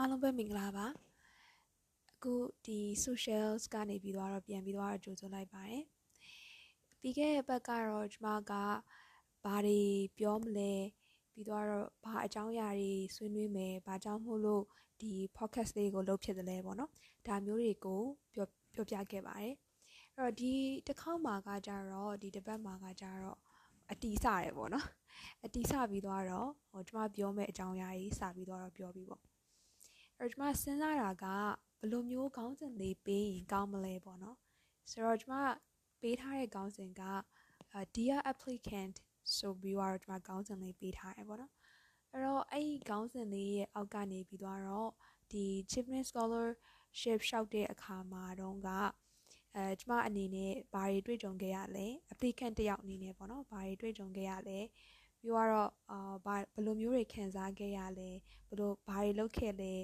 အားလုံးပဲမင်္ဂလာပါအခုဒီ socials ကနေပြီးတော့ပြန်ပြီးတော့ကြိုဆိုလိုက်ပါတယ်ပြီးခဲ့တဲ့ဘက်ကတော့ကျွန်မကဘာတွေပြောမလဲပြီးတော့ဘာအကြောင်းအရာတွေဆွေးနွေးမယ်ဘာကြောင့်မို့လို့ဒီ podcast လေးကိုလုပ်ဖြစ်တယ်လဲပေါ့နော်ဒါမျိုးတွေကိုပြောပြောပြခဲ့ပါတယ်အဲ့တော့ဒီတစ်ခေါက်မှာကကြတော့ဒီတစ်ပတ်မှာကကြတော့အတီးစတယ်ပေါ့နော်အတီးစပြီးတော့ဟိုကျွန်မပြောမယ့်အကြောင်းအရာကြီးစပြီးတော့ပြောပြီးပေါ့ အဲ့တော့ကျွန်မစဉ်းစားတာကဘယ်လိုမျိုးခေါင်းစဉ်လေးပေးရင်ကောင်းမလဲပေါ့နော်ဆိုတော့ကျွန်မပေးထားတဲ့ခေါင်းစဉ်က Dear applicant ဆိုပြီးတော့ကျွန်မခေါင်းစဉ်လေးပေးထားတယ်ပေါ့နော်အဲ့တော့အဲ့ဒီခေါင်းစဉ်လေးရဲ့အောက်ကနေပြီးတော့ဒီ Chieftain Scholarship ရှောက်တဲ့အခါမှာတော့ကအဲကျမအနေနဲ့ဘာတွေတွေ့ကြုံခဲ့ရလဲ applicant တယောက်အနေနဲ့ပေါ့နော်ဘာတွေတွေ့ကြုံခဲ့ရလဲပြီးတော့အာဘာဘယ်လိုမျိုးတွေခံစားခဲ့ရလဲဘယ်လိုဘာတွေလုပ်ခဲ့လဲ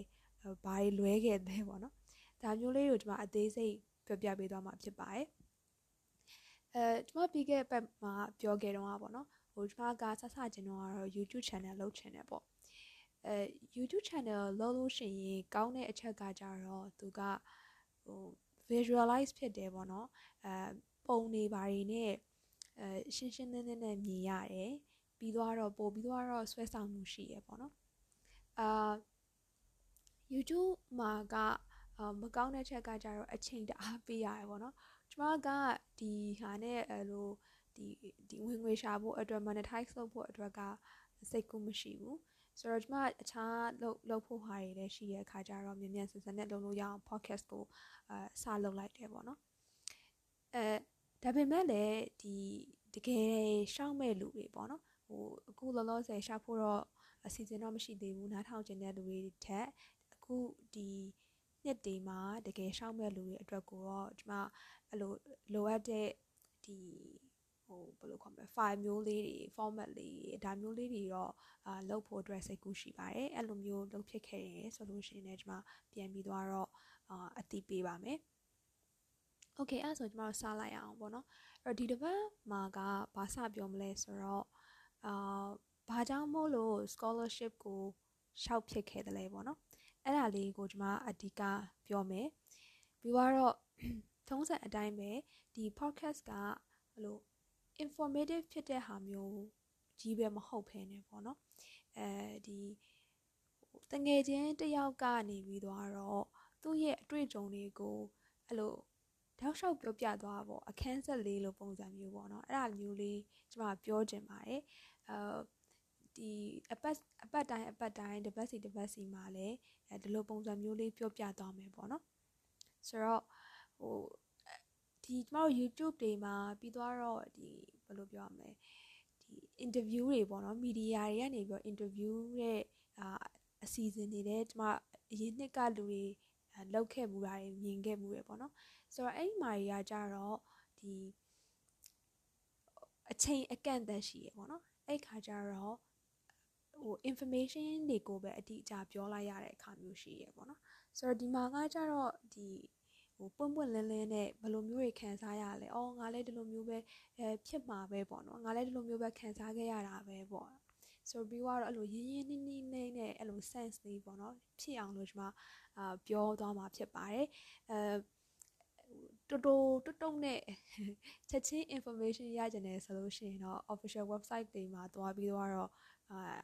ဘာတွေလွဲခဲ့လဲပေါ့နော်ဒါမျိုးလေးကိုကျွန်မအသေးစိတ်ပြောပြပေးသွားမှာဖြစ်ပါတယ်အဲကျွန်မပြီးခဲ့တဲ့ဘက်မှာပြောခဲ့တော့ပါနော်ဟိုကျွန်မကဆက်ဆချင်းတော့ကတော့ YouTube channel လုပ်ချင်တယ်ပေါ့အဲ YouTube channel လုပ်လို့ရှိရင်ကောင်းတဲ့အချက်ကကြတော့သူကဟို visualize ဖြစ်တယ်ပေါ့နော်အဲပုံနေပါတွေနဲ့အဲရှင်းရှင်းလင်းလင်းနဲ့မြင်ရတယ်ပြီးတော့ပို့ပြီးတော့ဆွဲဆောင်မှုရှိရပေါ့နော်အာ YouTube မှာကမကောင်းတဲ့ချက်ကကြတော့အချိန်တအားပေးရတယ်ပေါ့နော်ကျမကဒီဟာနဲ့အဲ့လိုဒီဒီဝင်ငွေရှာဖို့အတွက် monetize လုပ်ဖို့အတွက်ကစိတ်ကူးမရှိဘူးဆိုတော့ကျမအခြားလုပ်လုပ်ဖို့ဟာတွေလည်းရှိတဲ့အခါကျတော့မြန်မြန်ဆန်ဆန်နဲ့လုပ်လို့ရအောင် podcast ကိုအဲစလုပ်လိုက်တယ်ပေါ့နော်အဲဒါပေမဲ့လည်းဒီတကယ်ရှောက်မဲ့လူတွေပေါ့နော်ဟိုအခုလောလောဆယ်ရှောက်ဖို့တော့အစီအစဉ်တော့မရှိသေးဘူးနားထောင်ကျင်တဲ့လူတွေထက် အခုဒီနှစ်တေမှာတကယ်ရှောင်းမဲ့လူတွေအတွက်ကိုတော့ဒီမှာအဲ့လိုလိုအပ်တဲ့ဒီဟိုဘယ်လိုခေါ်မလဲ file မျိုးလေးတွေ format လေးတွေဒါမျိုးလေးတွေတော့အာလုပ်ဖို့အတွက်စိတ်ကူးရှိပါတယ်အဲ့လိုမျိုးလုပ်ဖြစ်ခဲ့ရင်ဆိုလို့ရှိရင်လည်းဒီမှာပြန်ပြီးသွားတော့အာအတိပေးပါမယ် Okay အဲ့ဆိုကျွန်တော်စလိုက်အောင်ပေါ့နော်အဲ့တော့ဒီတစ်ပတ်မှာကဘာစပြောမလဲဆိုတော့အာဘာကြောင့်မို့လို့ scholarship ကိုရှောက်ဖြစ်ခဲ့တယ်လဲပေါ့နော် အဲ့ဒါလေးကိုကျွန်မအဓိကပြောမယ်ပြီးတော့ထုံးစံအတိုင်းပဲဒီ podcast ကဘလို့ informative ဖြစ်တဲ့ဟာမျိုးကြီးပဲမဟုတ်ဖ ೇನೆ ပေါ့နော်အဲဒီတငယ်ချင်းတယောက်ကနေပြီးတော့သူ့ရဲ့အတွေ့အကြုံတွေကိုအဲ့လိုတောက်လျှောက်ပြောပြသွားပေါ့အခန်းဆက်လေးလိုပုံစံမျိုးပေါ့နော်အဲ့ဒါမျိုးလေးကျွန်မပြောချင်ပါတယ်အဲ ဒီအပတ်အပတ်တိုင်းအပတ်တိုင်းတစ်ပတ်စီတစ်ပတ်စီမှာလည်းအဲဒီလိုပုံစံမျိုးလေးပြောပြသွားမယ်ပေါ့နော်ဆိုတော့ဟိုဒီကျမတို့ YouTube တွေမှာပြီးသွားတော့ဒီဘယ်လိုပြောရမလဲဒီ interview တွေပေါ့နော်မီဒီယာတွေကနေပြီးတော့ interview ရဲ့အာအစီအစဉ်တွေတဲ့ကျမအရင်နှစ်ကလူတွေလောက်ခဲ့မှုတာတွေမြင်ခဲ့မှုတွေပေါ့နော်ဆိုတော့အဲ့ဒီမှာကြီးကကြတော့ဒီအချိန်အကန့်အသတ်ရှိရပေါ့နော်အဲ့ခါကျတော့ ဟို information တွေကိုပဲအတိအကျပြောလိုက်ရတဲ့အခါမျိုးရှိရပေါ့နော်ဆိုတော့ဒီမှာကကြတော့ဒီဟိုပွန့်ပွန့်လင်းလင်းနဲ့ဘယ်လိုမျိုးတွေခံစားရလဲ။အော်ငါလည်းဒီလိုမျိုးပဲအဲဖြစ်မှာပဲပေါ့နော်။ငါလည်းဒီလိုမျိုးပဲခံစားခဲ့ရတာပဲပေါ့။ဆိုပြီးတော့အဲ့လိုရင်းရင်းနှီးနှီးနဲ့နဲ့အဲ့လို sense လေးပေါ့နော်။ဖြစ်အောင်လို့ကျွန်မအာပြောသွားမှာဖြစ်ပါတယ်။အဲတူတူတုတ်တုတ်နဲ့ချက်ချင်း information ရကြတယ်ဆိုလို့ရှိရင်တော့ official website တွေမှာသွားပြီးတော့အာ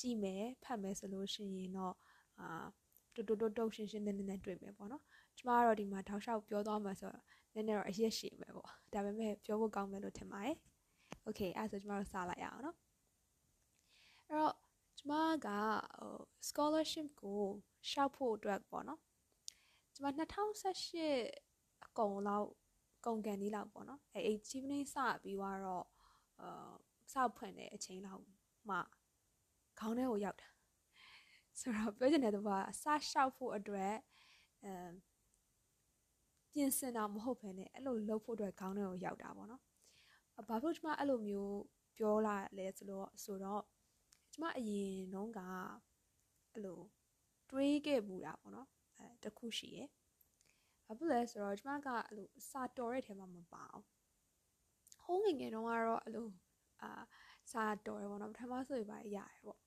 ကြည့်မယ်ဖတ်မယ်ဆိုလို့ရှိရင်တော့အာတူတူတုတ်တုတ်ရှင်းရှင်းလင်းလင်းနဲ့တွေ့မယ်ပေါ့နော်ကျမကတော့ဒီမှာထောက်လျှောက်ပြောသွားမှာဆိုတော့နည်းနည်းတော့အရက်ရှိမယ်ပေါ့ဒါပေမဲ့ပြောဖို့ကောင်းမယ်လို့ထင်ပါတယ်โอเคအဲ့ဆိုကျမတို့စလိုက်ရအောင်နော်အဲ့တော့ကျမကဟို scholarship ကိုရှောက်ဖို့အတွက်ပေါ့နော်ကျမ2018အကုန်လောက်ကုန်ကန်လေးလောက်ပေါ့နော်အဲ achievement စပြီးတော့အာစဖွင့်တဲ့အချိန်လောက်မှ ခေါင်းထဲကိုရောက်တာဆိုတော့ပြောချင်တဲ့သူကစလျှောက်ဖို့အတွက်အဲပြင်ဆင်တာမဟုတ်ဘဲနဲ့အဲ့လိုလုပ်ဖို့အတွက်ခေါင်းထဲကိုရောက်တာပေါ့နော်ဘာလို့ကျမအဲ့လိုမျိုးပြောလာလဲဆိုတော့ဆိုတော့ကျမအရင်တုန်းကအဲ့လိုတွေးခဲ့ဘူးတာပေါ့နော်အဲတခုရှိရယ်ဘာဖြစ်လဲဆိုတော့ကျမကအဲ့လိုစာတော်တဲ့ထဲမှာမပါအောင်ဟိုးငယ်ငယ်တုန်းကတော့အဲ့လိုအာစာတော်ရယ်ပေါ့နော်ပထမဆိုရပါရတယ်ပေါ့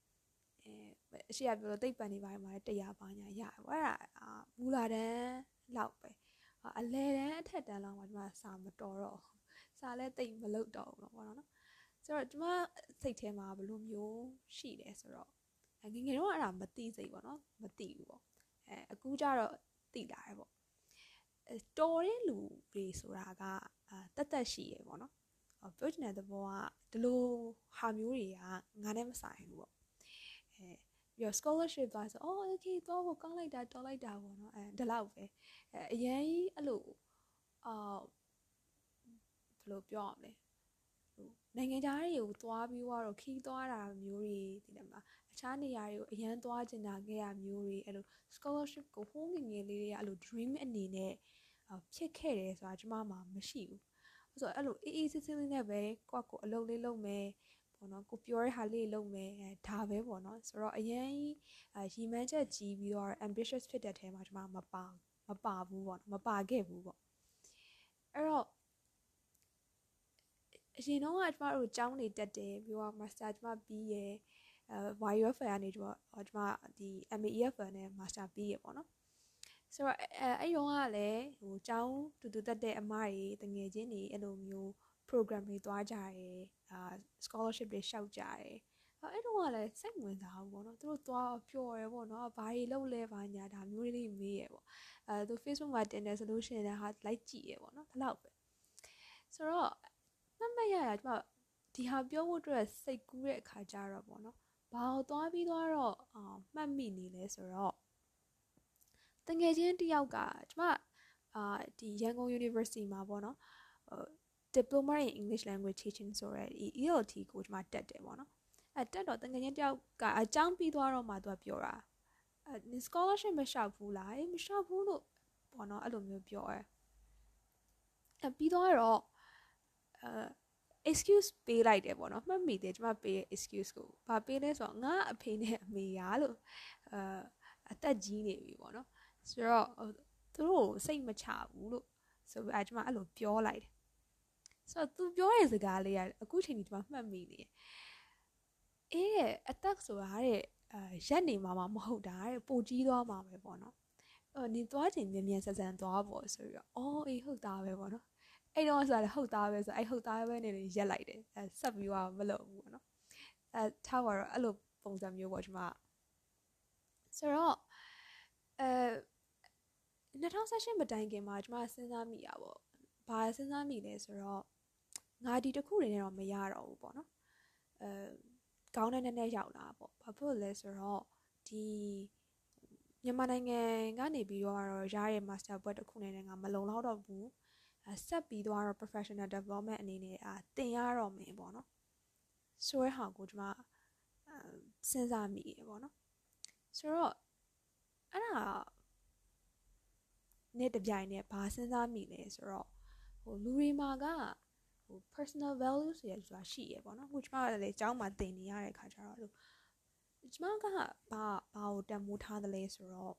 အဲအရှိရပြောလို့တိတ်ပန်နေပါမှာတရားပါညာရပေါ့အဲ့ဒါမူလာတန်းလောက်ပဲအလဲတန်းအထက်တန်းလောက်မှာကျွန်မစာမတော်တော့စာလဲတိတ်မလုပ်တော့ဘူးတော့ပေါ့နော်ဆိုတော့ကျွန်မစိတ်ထဲမှာဘလို့မျိုးရှိတယ်ဆိုတော့ငငယ်တော့အဲ့ဒါမသိစိတ်ပေါ့နော်မသိဘူးပေါ့အဲအခုကျတော့သိလာတယ်ပေါ့တော်တဲ့လူတွေဆိုတာကတက်တက်ရှိရပေါ့နော်ပြောချင်တဲ့သဘောကဒီလိုဟာမျိုးတွေကငါနဲ့မဆိုင်ဘူးပေါ့ အဲပြီးတော့ scholarship သွားဆိုအော် okay သွားဖို့ကောင်းလိုက်တာတော်လိုက်တာပေါ့နော်အဲဒီလောက်ပဲအဲအရင်အဲ့လိုအာဘယ်လိုပြောရမလဲနိုင်ငံခြားတွေကိုသွားပြီးတော့ခီးသွားတာမျိုးတွေဒီထဲမှာအခြားနေရာတွေကိုအရန်သွားကျင်တာခဲ့ရမျိုးတွေအဲ့လို scholarship ကိုဟိုးငငယ်လေးတွေကအဲ့လို dream အနေနဲ့ဖြစ်ခဲ့တယ်ဆိုတာကျမမှာမရှိဘူးဆိုတော့အဲ့လိုအေးအေးဆေးဆေးလေးနဲ့ပဲကိုယ့်ကိုအလုပ်လေးလုပ်မယ် ပေါ့နော်ကိုပြောတဲ့ဟာလေးလုပ်မယ်အဲဒါပဲပေါ့နော်ဆိုတော့အရင်ရီမန်းချက်ကြီးပြီးတော့ ambitious ဖြစ်တဲ့ထဲမှာကျမမပါမပါဘူးပေါ့နော်မပါခဲ့ဘူးပေါ့အဲ့တော့အရင်တော့ကကျမတို့ကျောင်းနေတက်တယ်ပြီးတော့ master ကျမပြီးရယ်အဲ YUFL ကနေကျမကျမဒီ MAEFL နဲ့ master ပြီးရယ်ပေါ့နော်ဆိုတော့အဲအဲ့ရောကလည်းဟိုကျောင်းတူတူတက်တဲ့အမတွေတငယ်ချင်းတွေအဲ့လိုမျိုး program တွေသွားကြတယ်အာ scholarship တွေရှောက်ကြတယ်အဲ့တော့ကလည်းစိတ်ဝင်စားဘူးပေါ့နော်သူတို့သွားပျော်ရပေါ့နော်ဘာကြီးလုပ်လဲဘာညာဒါမျိုးလေးမေးရပေါ့အဲသူ Facebook မှာတင်တယ်ဆိုလို့ရှိရင်ဟာ like ကြည့်ရပေါ့နော်ဒီလောက်ပဲဆိုတော့မှတ်မှတ်ရတာကျမဒီဟာပြောဖို့အတွက်စိတ်ကူးတဲ့အခါကျတော့ပေါ့နော်ဘာလို့သွားပြီးသွားတော့အာမှတ်မိနေလဲဆိုတော့တငယ်ချင်းတယောက်ကကျမအာဒီရန်ကုန် University မှာပေါ့နော်ဟို diploma in English language teaching ဆိုရဲဒီ ELT ကိုကျမတက်တယ်ပေါ့နော်အဲတက်တော့တငယ်ချင်းတယောက်ကအကြောင်းပြီးသွားတော့မှသူကပြောတာအဲ scholarship မလျှောက်ဘူးလားအေးမလျှောက်ဘူးလို့ပေါ့နော်အဲ့လိုမျိုးပြောရဲအဲပြီးသွားတော့အဲ excuse ပေးလိုက်တယ်ပေါ့နော်မှတ်မိတယ်ကျမပေးရဲ့ excuse ကိုဘာပေးလဲဆိုတော့ငါအဖေနဲ့အမေရာလို့အဲအသက်ကြီးနေပြီပေါ့နော်ဆိုတော့သူတို့စိတ်မချဘူးလို့ဆိုပြီးအဲကျမအဲ့လိုပြောလိုက်တယ် ဆိုတော့သူပြောတဲ့စကားလေးကအခုချိန်ဒီကျမမှတ်မိနေတယ်အေးတဲ့အသက်ဆိုတာတဲ့အဲရက်နေမှာမဟုတ်တာတဲ့ပိုကြီးသွားမှာပဲပေါ့နော်အော်နေသွားချိန်မြန်မြန်ဆန်ဆန်သွားပေါ့ဆိုပြီးတော့အော်အေးဟုတ်တာပဲပေါ့နော်အဲ့တော့ဆိုတော့ဟုတ်သားပဲဆိုအဲ့ဟုတ်သားပဲနေနေရက်လိုက်တယ်အဲဆက်ပြီးတော့မလုပ်ဘူးပေါ့နော်အဲထားပါတော့အဲ့လိုပုံစံမျိုးပေါ့ကျွန်မဆိုတော့အဲ2018မတိုင်ခင်မှာကျွန်မစဉ်းစားမိရပေါ့ဘာစဉ်းစားမိလဲဆိုတော့ ငါဒီတစ်ခုတွေနဲ့တော့မရတော့ဘူးပေါ့နော်အဲကောင်းတဲ့နဲ့နဲ့ရောက်လာပေါ့ဘာဖြစ်လဲဆိုတော့ဒီမြန်မာနိုင်ငံကနေပြီးတော့ရရဲ့ master ဘွဲ့တစ်ခုနဲ့ငါမလုံလောက်တော့ဘူးဆက်ပြီးသွားတော့ professional development အနေနဲ့အာသင်ရတော့မယ်ပေါ့နော်ဆိုရဲဟာကိုကျွန်မစဉ်းစားမိရေပေါ့နော်ဆိုတော့အဲ့ဒါနေ့တပြိုင်နဲ့ဘာစဉ်းစားမိလဲဆိုတော့ဟိုလူတွေမှာက ဟို personal values တွေဆိုတာရှိရပေါ့နော်ဟိုကျွန်မကလည်းအကြောင်းမှာသင်နေရတဲ့ခါကျတော့လို့ကျွန်မကဘာဘာကိုတန်မိုးထားသလဲဆိုတော့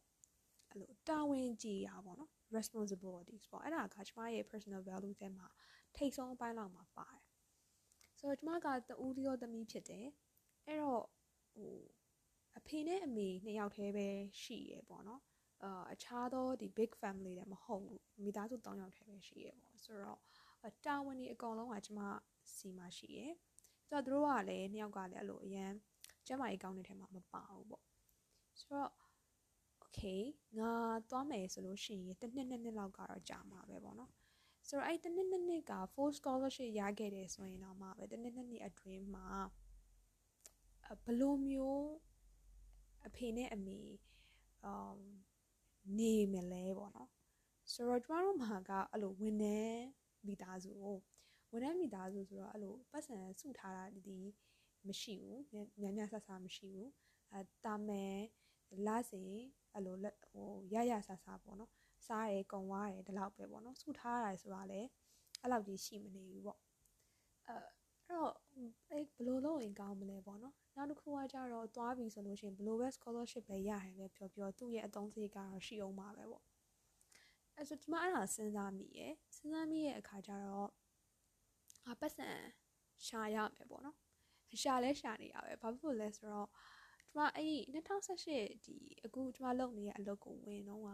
အဲ့လိုတာဝန်ကြည်ရပါတော့ responsibilities ပေါ့အဲ့ဒါကကျမရဲ့ personal value ထဲမှာထိတ်ဆုံးအပိုင်းလောက်မှာပါတယ်ဆိုတော့ကျမကတူးရောသမီးဖြစ်တယ်အဲ့တော့ဟိုအဖေနဲ့အမေနှစ်ယောက်တည်းပဲရှိရပေါ့နော်အာအခြားသောဒီ big family လည်းမဟုတ်ဘူးမိသားစု၃ယောက်တည်းပဲရှိရပေါ့ဆိုတော့ တာဝန်ဒီအကောင်လုံးကကျမစီမှာရှိရဆိုတော့သူတို့ကလည်းနှစ်ယောက်ကလည်းအဲ့လိုအရန်ကျမကြီးကောင်းတဲ့ထဲမှာမပါဘူးပေါ့ဆိုတော့ okay ငါသွားမယ်ဆိုလို့ရှိရင်တစ်နှစ်နှစ်နှစ်လောက်ကတော့ကြာမှာပဲပေါ့နော်ဆိုတော့အဲ့တစ်နှစ်နှစ်နှစ်က full scholarship ရခဲ့တယ်ဆိုရင်တော့မှပဲတစ်နှစ်နှစ်နှစ်အတွင်းမှာဘလိုမျိုးအဖေနဲ့အမေအမ်နေမလဲပေါ့နော်ဆိုတော့ကျမတို့မှာကအဲ့လိုဝန်ထမ်း မိသားစုကိုဝန်ထမ်းမိသားစုဆိုတော့အဲ့လိုပတ်စံစုထားတာဒီမရှိဘူးညညဆဆမရှိဘူးအဲတာမယ်လာစဉ်အဲ့လိုဟိုရရဆဆပေါ့နော်စားတယ်ကုံွားတယ်ဒီလောက်ပဲပေါ့နော်စုထားရတယ်ဆိုတာလည်းအဲ့လောက်ကြီးရှိမနေဘူးပေါ့အဲအဲ့တော့အဲ့ဘလို့လုပ်ရင်ကောင်းမလဲပေါ့နော်နောက်တစ်ခုကကြတော့သွားပြီဆိုလို့ရှိရင်ဘလို့ပဲ scholarship ပဲရတယ်ပဲပြောပြောသူ့ရဲ့အသုံးစရိတ်ကတော့ရှိအောင်ပါပဲပေါ့ အဲ့ဆိုဒီမှာအဲ့ဒါစဉ်းစားမိရယ်စဉ်းစားမိရဲ့အခါကျတော့ငါပတ်စံရှာရမယ်ပေါ့နော်ရှာလဲရှာနေရပဲဘာဖြစ်လို့လဲဆိုတော့ဒီကျမအဲ့ဒီ2018ဒီအခုကျမလုပ်နေတဲ့အလုပ်ကိုဝင်တော့က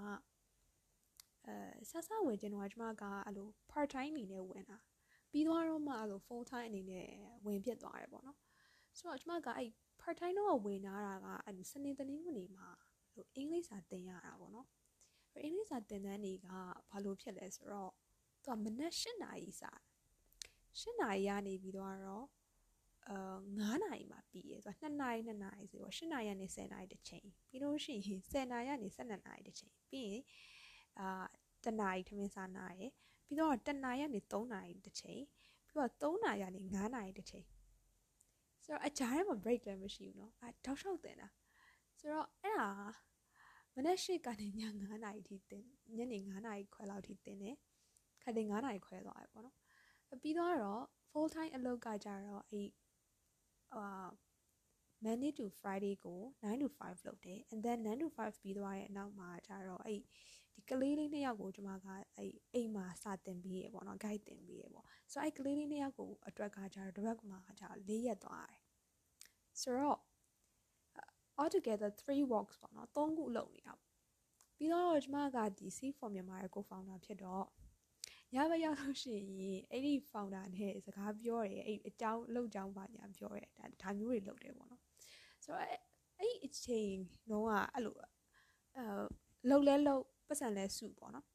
အဲဆဆဝင်ကျင်တော့ကျမကအဲ့လို part time အနေနဲ့ဝင်တာပြီးသွားတော့မှအဲ့လို full time အနေနဲ့ဝင်ဖြစ်သွားတယ်ပေါ့နော်ဆိုတော့ကျမကအဲ့ part time တော့ဝင်လာတာကအဲ့စနေတနင်္ဂနွေမှာဟိုအင်္ဂလိပ်စာသင်ရတာပေါ့နော် အင်္ဂလိပ်စာသင်တန်းတွေကဘာလို့ဖြစ်လဲဆိုတော့သူကမနက်၈နာရီစာ၈နာရီကနေပြီးတော့အာ9နာရီမှာပြီးရယ်ဆိုတော့2နာရီ2နာရီဆိုတော့8နာရီကနေ10နာရီတစ်ချိန်ပြီးလို့ရှိရင်10နာရီကနေ12နာရီတစ်ချိန်ပြီးရင်အာတနာရီထမင်းစားနာရယ်ပြီးတော့တနာရီကနေ3နာရီတစ်ချိန်ပြီးတော့3နာရီကနေ9နာရီတစ်ချိန်ဆိုတော့အကြားထဲမှာ break လည်းမရှိဘူးเนาะအဲတောက်လျှောက်တင်တာဆိုတော့အဲ့ဒါ မနေ့ရှိကနေည9နာရီထိတင်ညနေ9နာရီခွဲလောက်ထိတင်တယ်ခက်တယ်9နာရီခွဲသွားတယ်ပေါ့နော်ပြီးတော့ full time အလုပ်ကကြတော့အဲ့အာ Monday to Friday ကို9 to 5လုပ်တယ် and then 9 to 5ပြီးသွားရဲ့အနောက်မှာကျတော့အဲ့ဒီကလေးလေးနှစ်ယောက်ကိုကျွန်မကအဲ့အိမ်မှာစာသင်ပြီးရပေါ့နော် guide သင်ပြီးရပေါ့ဆိုတော့အဲ့ကလေးလေးနှစ်ယောက်ကိုအတွက်ကကျတော့တစ်ပတ်မှာကျတော့၄ရက်သွားတယ်ဆိုတော့ all together 3 walks ပေါ့နော်၃ခုလုပ်နေတာပြီးတော့ကျွန်မကဒီ C for Myanmar ရဲ့ co-founder ဖြစ်တော့ရပါရောက်လို့ရှိရင်အဲ့ဒီ founder နဲ့စကားပြောတယ်အဲ့အကြောင်းအလုပ်ကြောင်းပါညာပြောတယ်ဒါဒါမျိုးတွေလုပ်တယ်ပေါ့နော်ဆိုတော့အဲ့အချိန်တော့ကအဲ့လိုအဲလှုပ်လဲလှုပ်ပတ်စံလဲစုပေါ့နော်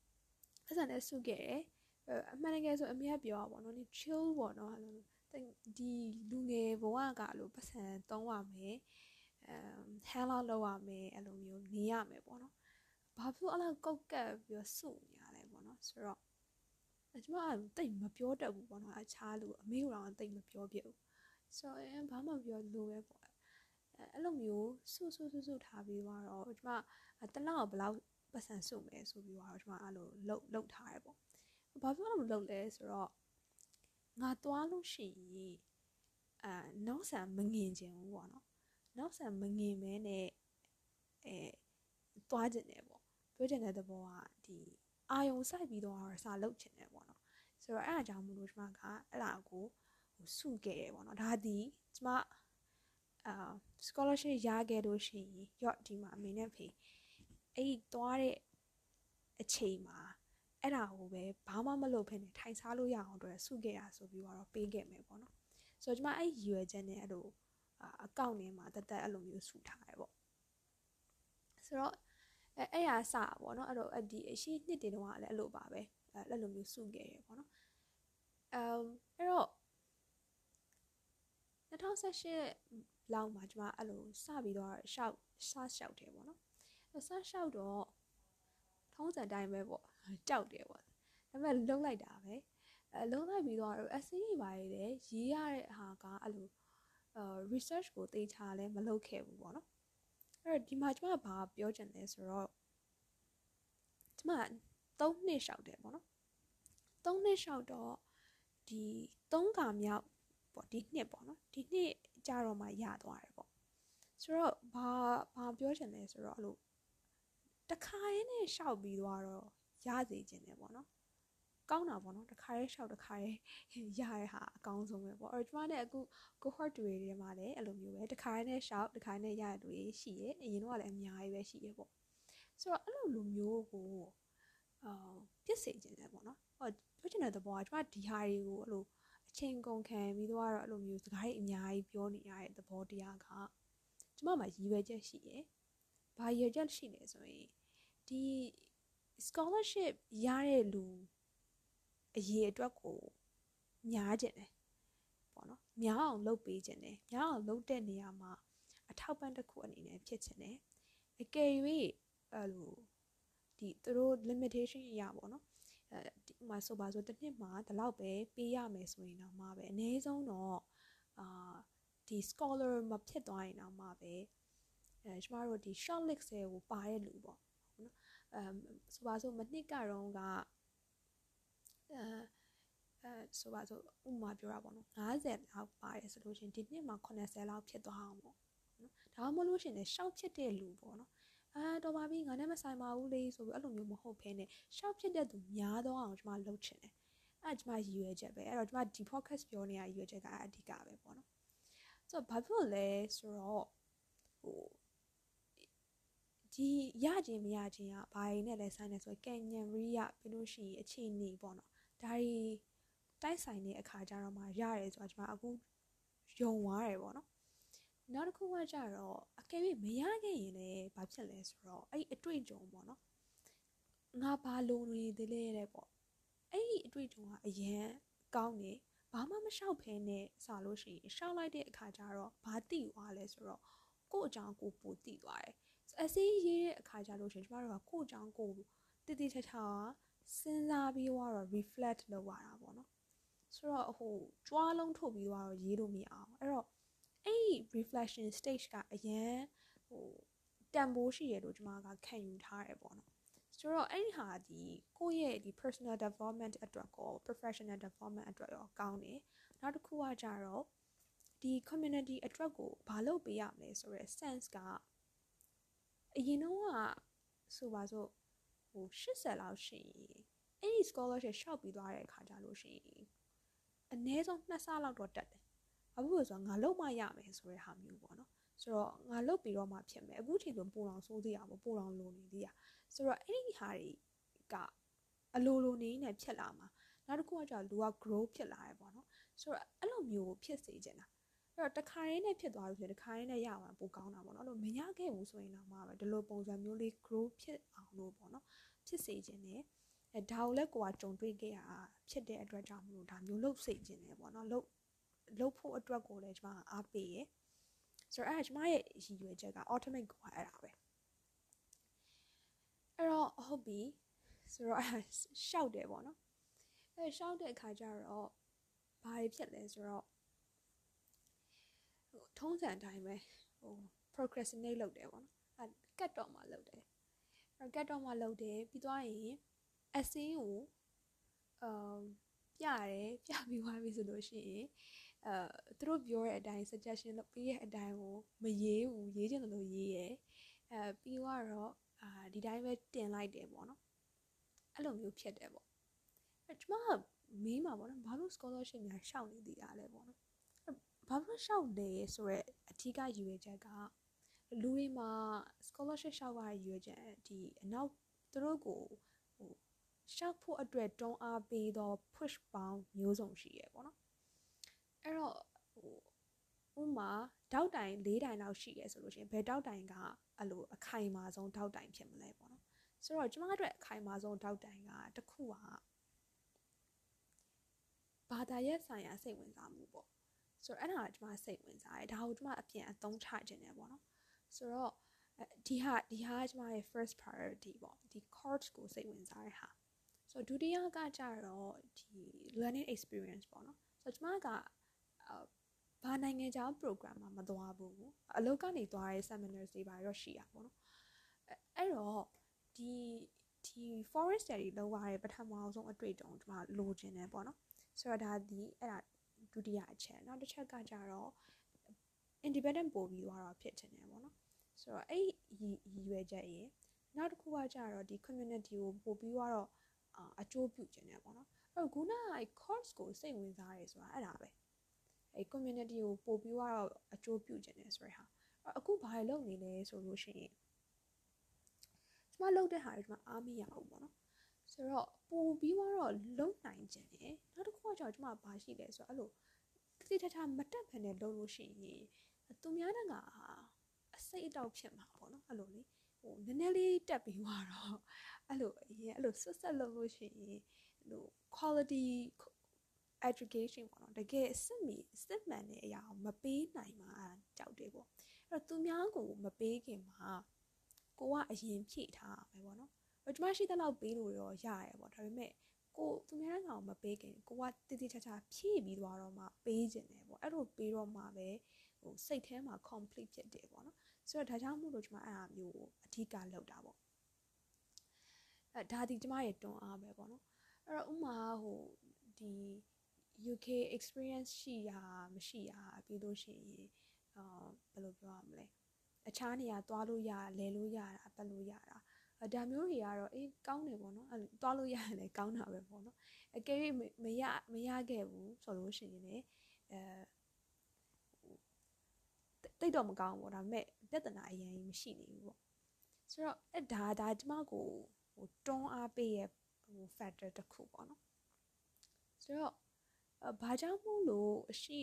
ပတ်စံလဲစုခဲ့တယ်အမှန်တကယ်ဆိုအမေကပြောတာပေါ့နော်ဒီ chill ပေါ့နော်အဲ့လိုဒီလူငယ်ဘဝကလို့ပတ်စံသုံးရမယ် အဲ handle လုပ်ရမယ်အဲ့လိုမျိုးနေရမယ်ပေါ့နော်ဘာဖြစ်အဲ့လိုကောက်ကပ်ပြီးတော့စုနေရလဲပေါ့နော်ဆိုတော့ကျမကတိတ်မပြောတတ်ဘူးပေါ့နော်အခြားလူအမေကတော့တိတ်မပြောပြဘူးဆိုတော့ဘာမှပြောလို့ပဲပေါ့အဲ့လိုမျိုးစုစုစုစုထားပြီးတော့ကျမတလောက်ဘယ်လောက်ပတ်စံစုမယ်ဆိုပြီးတော့ကျမအဲ့လိုလှုပ်လှုပ်ထားရပေါ့ဘာဖြစ်လို့လှုပ်လဲဆိုတော့ငါသွားလို့ရှိရင်အာနောက်ဆန်မငင်ခြင်းဘူးပေါ့နော် နောက်ဆန်မငင်မဲနဲ့အဲသွားခြင်းတယ်ပေါ့ပြောချင်တဲ့သဘောကဒီအာယုံစိုက်ပြီးတော့စာလုပ်ချင်တယ်ပေါ့နော်ဆိုတော့အဲ့အကြောင်းမလို့ကျွန်မကအဲ့ဒါကိုဟိုစုခဲ့တယ်ပေါ့နော်ဒါဒီကျွန်မအာ scholarship ရခဲ့လို့ရှိရင်ရော့ဒီမှာအမေနဲ့ဖေအဲ့ဒီသွားတဲ့အချိန်မှာအဲ့ဒါကိုပဲဘာမှမလုပ်ဖ ೇನೆ ထိုင်စားလို့ရအောင်အတွက်စုခဲ့ရဆိုပြီးတော့ပေးခဲ့မယ်ပေါ့နော်ဆိုတော့ကျွန်မအဲ့ရည်ရွယ်ချက်နဲ့အဲ့လို အကောင့်ထဲမှာတသက်အဲ့လိုမျိုးစုထားတယ်ပေါ့ဆိုတော့အဲအဲ့ဟာစပေါ့နော်အဲ့တော့ဒီအရှိနှစ်တွေတုန်းကလည်းအဲ့လိုပါပဲအဲ့လိုမျိုးစုခဲ့ရပေါ့နော်အမ်အဲ့တော့2018လောက်မှာကျွန်မအဲ့လိုစပြီးတော့ရှောက်စရှောက်တယ်ပေါ့နော်စရှောက်တော့ထုံးစံတိုင်းပဲပေါ့ကြောက်တယ်ပေါ့ဒါပေမဲ့လုံလိုက်တာပဲအဲလုံလိုက်ပြီးတော့ essay တွေပါလေရေးရတဲ့ဟာကအဲ့လိုအဲ research ကိုတေချာလဲမလုပ်ခဲ့ဘူးပေါ့နော်အဲ့တော့ဒီမှာကျွန်မဘာပြောချင်လဲဆိုတော့ကျွန်မ3နှစ်ရှောက်တယ်ပေါ့နော်3နှစ်ရှောက်တော့ဒီ3ခါမြောက်ပေါ့ဒီနှစ်ပေါ့နော်ဒီနှစ်ကြတော့မှရသွားတယ်ပေါ့ဆိုတော့ဘာဘာပြောချင်လဲဆိုတော့အဲ့လိုတခါရင်းနဲ့ရှောက်ပြီးသွားတော့ရစေခြင်းတယ်ပေါ့နော် ကောင်းတာပေါ့နော်တခါရဲရှောက်တခါရဲရရဟာအကောင်းဆုံးပဲပေါ့အဲ့တော့ကျွန်မနဲ့အခု cohort တွေထဲမှာလည်းအဲ့လိုမျိုးပဲတခါရဲနဲ့ရှောက်တခါရဲနဲ့ရရတွေရှိရဲအရင်တော့လည်းအများကြီးပဲရှိရဲပေါ့ဆိုတော့အဲ့လိုလူမျိုးကိုအာပြစ်စေခြင်းတယ်ပေါ့နော်ဟောပြောချင်တဲ့သဘောကကျွန်မဒီဟာတွေကိုအဲ့လိုအချိန်ကုန်ခံပြီးတော့အဲ့လိုမျိုးစကားတွေအများကြီးပြောနေရတဲ့သဘောတရားကကျွန်မမှာရည်ရွယ်ချက်ရှိရဲဘာရည်ရွယ်ချက်ရှိလဲဆိုရင်ဒီ scholarship ရတဲ့လူ အရေးအတွက်ကိုများကျင်တယ်ပေါ့နော်များအောင်လုပ်ပေးခြင်းတယ်များအောင်လုပ်တဲ့နေရာမှာအထောက်ပံ့တစ်ခုအနေနဲ့ဖြစ်ခြင်းတယ်အကယ်၍အဲ့လိုဒီသူတို့ limitation အရာပေါ့နော်အဲဒီမှာဆိုပါဆိုတစ်နှစ်မှာဒီလောက်ပဲပေးရမယ်ဆိုရင်တော့မှပဲအနည်းဆုံးတော့အာဒီ scholar မဖြစ်သွားရင်တော့မှပဲအဲကျမတို့ဒီ short list တွေကိုပါတဲ့လူပေါ့နော်အဲဆိုပါဆိုမနှစ်ကတော့က အဲအဲဆိုပါဆိုဥမာပြောတာပေါ့နော်50လောက်ပါတယ်ဆိုလို့ရှင်ဒီနှစ်မှာ80လောက်ဖြစ်သွားအောင်ပေါ့နော်ဒါမှမဟုတ်လို့ရှင်လည်းရှောက်ဖြစ်တဲ့လူပေါ့နော်အာတော်ပါပြီငါနဲ့မဆိုင်ပါဘူးလေဆိုပြီးအဲ့လိုမျိုးမဟုတ်ဖ ೇನೆ ရှောက်ဖြစ်တဲ့သူများတော့အောင်ကျွန်မလှုပ်ချင်တယ်အဲ့ကျွန်မရည်ရွယ်ချက်ပဲအဲ့တော့ကျွန်မဒီ podcast ပြောနေရရည်ရွယ်ချက်ကအဓိကပဲပေါ့နော်ဆိုတော့ဘာဖြစ်လို့လဲဆိုတော့ဟဟိုဒီရခြင်းမရခြင်းကဘာတွေနဲ့လဲဆိုင်နေဆိုကဲညံရီရပြီးလို့ရှိရင်အခြေအနေပေါ့နော် ဒါတွေတိုက်ဆိုင်တဲ့အခါကျတော့မှရတယ်ဆိုတော့ကျွန်မအခုယုံသွားတယ်ပေါ့နော်နောက်တစ်ခုကကြတော့အကယ်၍မရခဲ့ရင်လည်းဘာဖြစ်လဲဆိုတော့အဲ့အတွေ့အကြုံပေါ့နော်ငါဘာလုံနေသေးလဲတဲ့ပေါ့အဲ့ဒီအတွေ့အကြုံကအရင်ကောင်းနေဘာမှမလျှောက်ဖဲနဲ့စလို့ရှိရင်ရှောက်လိုက်တဲ့အခါကျတော့ဘာတိသွားလဲဆိုတော့ကို့အကြောင်းကိုပိုတိသွားတယ်အစည်းရေးတဲ့အခါကျလို့ရှိရင်ကျမတို့ကကို့အကြောင်းကိုတိတိကျကျ စဉ်းစားပြီးတော့ reflect လုပ်ရတာပေါ့နော်ဆိုတော့ဟိုကြွားလုံးထုတ်ပြီးတော့ရေးလို့မရအောင်အဲ့တော့အဲ့ reflection stage ကအရန်ဟိုတန်ဖိုးရှိရလို့ကျွန်မကခံယူထားတယ်ပေါ့နော်ဆိုတော့အဲ့ဒီဟာဒီကိုယ့်ရဲ့ဒီ personal development အတွက်ကော professional development အတွက်ရောကောင်းတယ်နောက်တစ်ခုကကြတော့ဒီ community အတွက်ကိုဘာလုပ်ပေးရမလဲဆိုတော့ sense ကအရင်တော့ဆိုပါစို့ ဟို80လောက်ရှိရင်အဲ့ဒီ scholarship ရှောက်ပြီးသွားတဲ့အခါကျလို့ရှိရင်အနည်းဆုံး2ဆလောက်တော့တက်တယ်။ဘာဖြစ်လို့ဆိုတော့ငါလုံမရမယ်ဆိုတဲ့ဟာမျိုးပေါ့နော်။ဆိုတော့ငါလုတ်ပြီးတော့မှဖြစ်မယ်။အခုချိန်ဆိုပိုအောင်စိုးသေးရပါပိုအောင်လိုနေသေးရ။ဆိုတော့အဲ့ဒီဟာတွေကအလိုလိုနေနေဖြစ်လာမှာ။နောက်တစ်ခုကကျတော့လူက grow ဖြစ်လာတယ်ပေါ့နော်။ဆိုတော့အဲ့လိုမျိုးဖြစ်စေချင်တာ။အဲ့ တော့တခါရင်းနဲ့ဖြစ်သွားလို့ဆိုရင်တခါရင်းနဲ့ရအောင်ပိုကောင်းတာပေါ့နော်အဲ့လိုမရခဲ့ဘူးဆိုရင်တော့မှပဲဒီလိုပုံစံမျိုးလေး grow ဖြစ်အောင်လို့ပေါ့နော်ဖြစ်စေခြင်းနဲ့အဲဒါကိုလည်းကိုကကြုံတွေ့ခဲ့ရဖြစ်တဲ့အတွက်ကြောင့်မလို့ဒါမျိုးလှုပ်စေခြင်းနဲ့ပေါ့နော်လှုပ်လှုပ်ဖို့အတွက်ကိုလည်းကျွန်မအားပေးရဆိုတော့အဲ့ဒါကျွန်မရဲ့ရည်ရွယ်ချက်က automate ကိုအဲ့ဒါပဲအဲ့တော့ဟုတ်ပြီဆိုတော့အဲ့ရှောက်တယ်ပေါ့နော်အဲ့ရှောက်တဲ့အခါကျတော့ဘာတွေဖြစ်လဲဆိုတော့ ဟိုထုံးစံအတိုင်းပဲဟို procrastinate လုပ်တယ်ပေါ့နော်အဲကတ်တော့မှလုပ်တယ်အဲ့ကတ်တော့မှလုပ်တယ်ပြီးသွားရင်အစင်းကိုအမ်ပြရတယ်ပြပြီးသွားပြီဆိုလို့ရှိရင်အဲသူတို့ပြောတဲ့အတိုင်း suggestion လုပ်ပေးတဲ့အတိုင်းကိုမရေးဘူးရေးချင်တယ်လို့ရေးရယ်အဲပြီးတော့အာဒီတိုင်းပဲတင်လိုက်တယ်ပေါ့နော်အဲ့လိုမျိုးဖြစ်တယ်ပေါ့အဲကျမကမေးမှာပေါ့နော်ဘာလို့ scholarship များရှောက်နေသေးတာလဲပေါ့နော် ဘာလို့ရှောက်လဲဆိုတော့အထူးကရည်ရွယ်ချက်ကလူတွေမှာ scholarship ရှောက်ရတဲ့ရည်ရွယ်ချက်ဒီအနောက်သူတို့ကိုဟိုရှောက်ဖို့အတွက်တွန်းအားပေးသော push ပေါင်းမျိုးစုံရှိရပေါ့နော်အဲ့တော့ဟိုဥမာတောက်တိုင်၄တိုင်လောက်ရှိရဲဆိုလို့ရှိရင်ဘယ်တောက်တိုင်ကအဲ့လိုအခိုင်အမာဆုံးတောက်တိုင်ဖြစ်မလဲပေါ့နော်ဆိုတော့ကျမအတွက်အခိုင်အမာဆုံးတောက်တိုင်ကတခုကဘာသာရပ်ဆိုင်ရာစိတ်ဝင်စားမှုပေါ့ ဆိုတော့အဲ့ဒါကကျမစိတ်ဝင်စားတယ်ဒါကိုကျမအပြင်အသုံးချခြင်းတယ်ပေါ့နော်ဆိုတော့ဒီဟာဒီဟာကျမရဲ့ first priority ပေါ့ဒီ course ကိုစိတ်ဝင်စားတဲ့ဟာဆိုတော့ဒုတိယကကြတော့ဒီ learning experience ပေါ့နော်ဆိုတော့ကျမကဘာနိုင်ငံခြား program မှာမသွားဘူးအလုပ်ကနေသွားတဲ့ seminars တွေပါတော့ရှိရပါတော့အဲ့တော့ဒီဒီ forest study လောက်ရတဲ့ပထမဆုံးအတွေ့အကြုံကျမလိုချင်တယ်ပေါ့နော်ဆိုတော့ဒါဒီအဲ့ဒါ ဒုတိယအချက်နောက်တစ်ချက်ကကြတော့ independent ပို့ပြီးသွားတော့ဖြစ်ချင်တယ်ပေါ့နော်ဆိုတော့အဲ့ရည်ရွယ်ချက်ရေနောက်တစ်ခုကကြတော့ဒီ community ကိုပို့ပြီးတော့အကျိုးပြုချင်တယ်ပေါ့နော်အဲ့တော့ခုနက course ကိုစိတ်ဝင်စားရဲဆိုတာအဲ့ဒါပဲအဲ community ကိုပို့ပြီးတော့အကျိုးပြုချင်တယ်ဆိုရဟာအခုဘာတွေလုပ်နေလဲဆိုလို့ရှိရင်ကျမလုပ်တဲ့ဟာတွေကျမအားမရဘူးပေါ့နော် ဆိုတော့ပို့ပြီးတော့လုံနိုင်ခြင်းတယ်နောက်တစ်ခုကကျတော့ကျမဘာရှိလဲဆိုတော့အဲ့လိုတိတိထထမတက်ဖ ೇನೆ လုပ်လို့ရှိရင်သူများကအစိတ်အတောက်ဖြစ်မှာပေါ့နော်အဲ့လိုလေဟိုနည်းနည်းလေးတက်ပြီးတော့အဲ့လိုအရင်အဲ့လိုဆွတ်ဆက်လုပ်လို့ရှိရင်ဟို quality education ပေါ့နော်တကယ်စစ်မီစစ်မှန်တဲ့အရာကိုမပေးနိုင်မှာကြောက်တယ်ပေါ့အဲ့တော့သူများကိုမပေးခင်မှာကိုကအရင်ဖြည့်ထားရမယ်ပေါ့နော် ကျွန်မရှိတဲ့လောက်ပေးလို့ရောရရပေါ့ဒါပေမဲ့ကိုသူများကောင်မပေးခင်ကိုကတိတိကျကျဖြည့်ပြီးသွားတော့မှပေးခြင်းတယ်ပေါ့အဲ့လိုပေးတော့မှပဲဟိုစိတ်ထဲမှာ complete ဖြစ်တယ်ပေါ့နော်ဆိုတော့ဒါကြောင့်မို့လို့ကျွန်မအဲ့အမျိုးကိုအဓိကလောက်တာပေါ့အဲဒါဒီကျွန်မရဲ့တွန်းအားပဲပေါ့နော်အဲ့တော့ဥမာဟိုဒီ UK experience ရှိရမရှိရပြီးလို့ရှိရင်အာဘယ်လိုပြောရမလဲအခြားနေရာသွားလို့ရလဲလို့ရတာပတ်လို့ရတာ ဒါမျိုးတွေကတော့အေးကောင်းတယ်ပေါ့နော်အဲသွားလို့ရတယ်လည်းကောင်းတာပဲပေါ့နော်အကယ်၍မရမရခဲ့ဘူးဆိုလို့ရှိရင်လည်းအဲတိတ်တော့မကောင်းဘူးဒါပေမဲ့ပြဿနာအရင်မရှိနေဘူးပေါ့ဆိုတော့အဲ့ဒါဒါကျမကိုဟိုတွန်းအားပေးရဲ့ဟို factor တစ်ခုပေါ့နော်ဆိုတော့ဘာကြောင့်မို့လို့အရှိ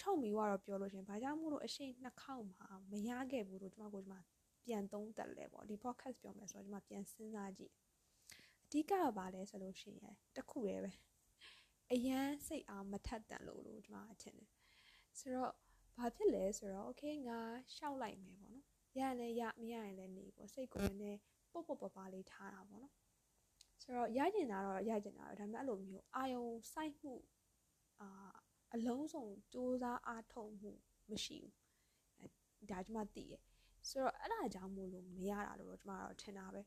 ချုပ်မီကတော့ပြောလို့ရှင်ဘာကြောင့်မို့လို့အရှိနှစ်ခေါက်မှာမရခဲ့ဘူးလို့ကျမကိုကျမ ပြန်သုံးသပ်လဲပေါ့ဒီ podcast ပြောမယ်ဆိုတော့ကျမပြန်စဉ်းစားကြည့်အဓိကကဘာလဲဆိုလို့ရှိရင်တခုတည်းပဲအရန်စိတ်အားမထက်တန်လို့လို့ကျမအထင်တယ်ဆိုတော့ဘာဖြစ်လဲဆိုတော့ okay ငါရှောက်လိုက်မယ်ပေါ့နော်ရရင်လည်းရမရရင်လည်းနေပေါ့စိတ်ကိုလည်းပုတ်ပုတ်ပပလေးထားတာပေါ့နော်ဆိုတော့ရကျင်တာတော့ရကျင်တာတော့ဒါပေမဲ့အဲ့လိုမျိုးအာယုံစိုက်မှုအာအလုံးစုံစူးစမ်းအားထုတ်မှုမရှိဘူးဒါကျမသိရ ဆိုတော့အဲ့ဒါကြောင့်မို့လို့မရတာလို့တော့ကျမတော့ထင်တာပဲ